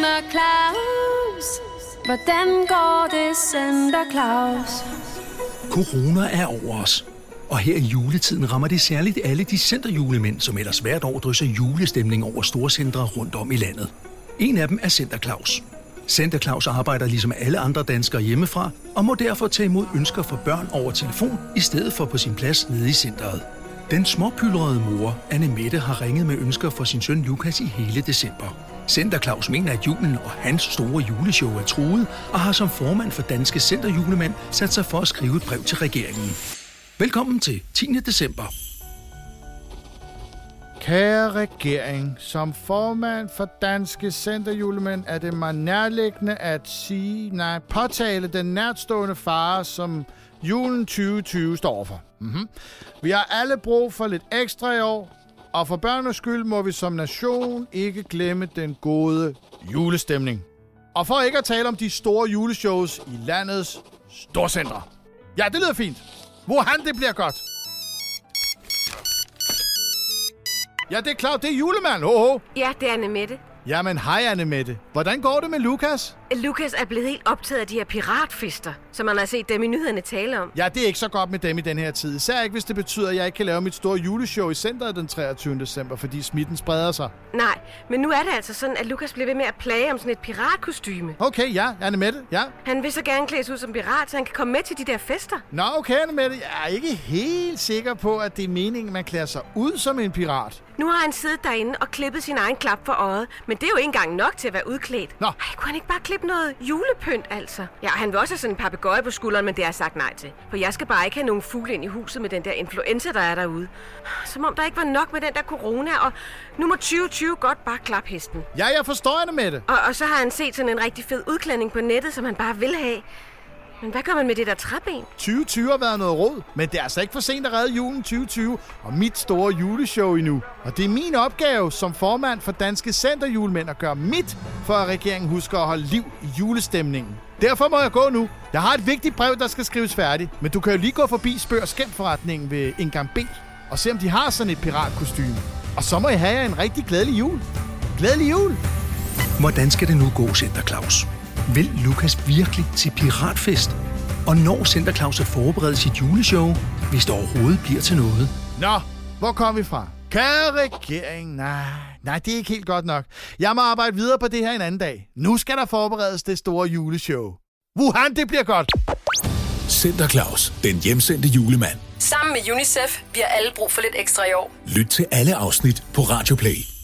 Santa Claus? Hvordan går det, Santa Claus? Corona er over os. Og her i juletiden rammer det særligt alle de centerjulemænd, som ellers hvert år drysser julestemning over storcentre rundt om i landet. En af dem er Center Claus. Center Claus arbejder ligesom alle andre danskere hjemmefra, og må derfor tage imod ønsker fra børn over telefon, i stedet for på sin plads nede i centret. Den småpylrede mor, Anne Mette, har ringet med ønsker for sin søn Lukas i hele december. Center Claus mener, at julen og hans store juleshow er truet, og har som formand for Danske Centerjulemænd sat sig for at skrive et brev til regeringen. Velkommen til 10. december. Kære regering, som formand for Danske Centerjulemænd er det mig nærliggende at sige, nej, påtale den nærtstående fare, som julen 2020 står for. Mm-hmm. Vi har alle brug for lidt ekstra i år, og for børnenes skyld må vi som nation ikke glemme den gode julestemning. Og for ikke at tale om de store juleshows i landets storcentre. Ja, det lyder fint. Wuhan, det bliver godt. Ja, det er klart, det er julemand. Ho, ho. Ja, det er Anne Mette. Jamen, hej Anne Mette. Hvordan går det med Lukas? Lukas er blevet helt optaget af de her piratfester, som man har set dem i nyhederne tale om. Ja, det er ikke så godt med dem i den her tid. Især ikke, hvis det betyder, at jeg ikke kan lave mit store juleshow i centret den 23. december, fordi smitten spreder sig. Nej, men nu er det altså sådan, at Lukas bliver ved med at plage om sådan et piratkostyme. Okay, ja, Anne Mette, ja. Han vil så gerne klædes ud som pirat, så han kan komme med til de der fester. Nå, okay, Anne Mette. Jeg er ikke helt sikker på, at det er meningen, man klæder sig ud som en pirat. Nu har han siddet derinde og klippet sin egen klap for øjet, men det er jo ikke engang nok til at være udklædt. Nå. Ej, kunne han ikke bare klippe noget julepynt, altså? Ja, han vil også have sådan en papegøje på skulderen, men det har jeg sagt nej til. For jeg skal bare ikke have nogen fugle ind i huset med den der influenza, der er derude. Som om der ikke var nok med den der corona, og nu må 2020 godt bare klappe hesten. Ja, jeg forstår, Anne Mette. Og, og så har han set sådan en rigtig fed udklædning på nettet, som han bare vil have. Men hvad gør man med det der træben? 2020 har været noget råd, men det er altså ikke for sent at redde julen 2020 og mit store juleshow endnu. Og det er min opgave som formand for Danske Centerjulemænd at gøre mit, for at regeringen husker at holde liv i julestemningen. Derfor må jeg gå nu. Jeg har et vigtigt brev, der skal skrives færdigt, men du kan jo lige gå forbi Spørg Skæmforretningen ved Indgang B og se, om de har sådan et piratkostyme. Og så må jeg have jer en rigtig glædelig jul. Glædelig jul! Hvordan skal det nu gå, Center Claus? Vil Lukas virkelig til piratfest? Og når Center Claus at forberede sit juleshow, hvis det overhovedet bliver til noget? Nå, hvor kom vi fra? Kære regering, nej, nej, det er ikke helt godt nok. Jeg må arbejde videre på det her en anden dag. Nu skal der forberedes det store juleshow. Wuhan, det bliver godt. Center Claus, den hjemsendte julemand. Sammen med UNICEF, vi har alle brug for lidt ekstra i år. Lyt til alle afsnit på Radio Play.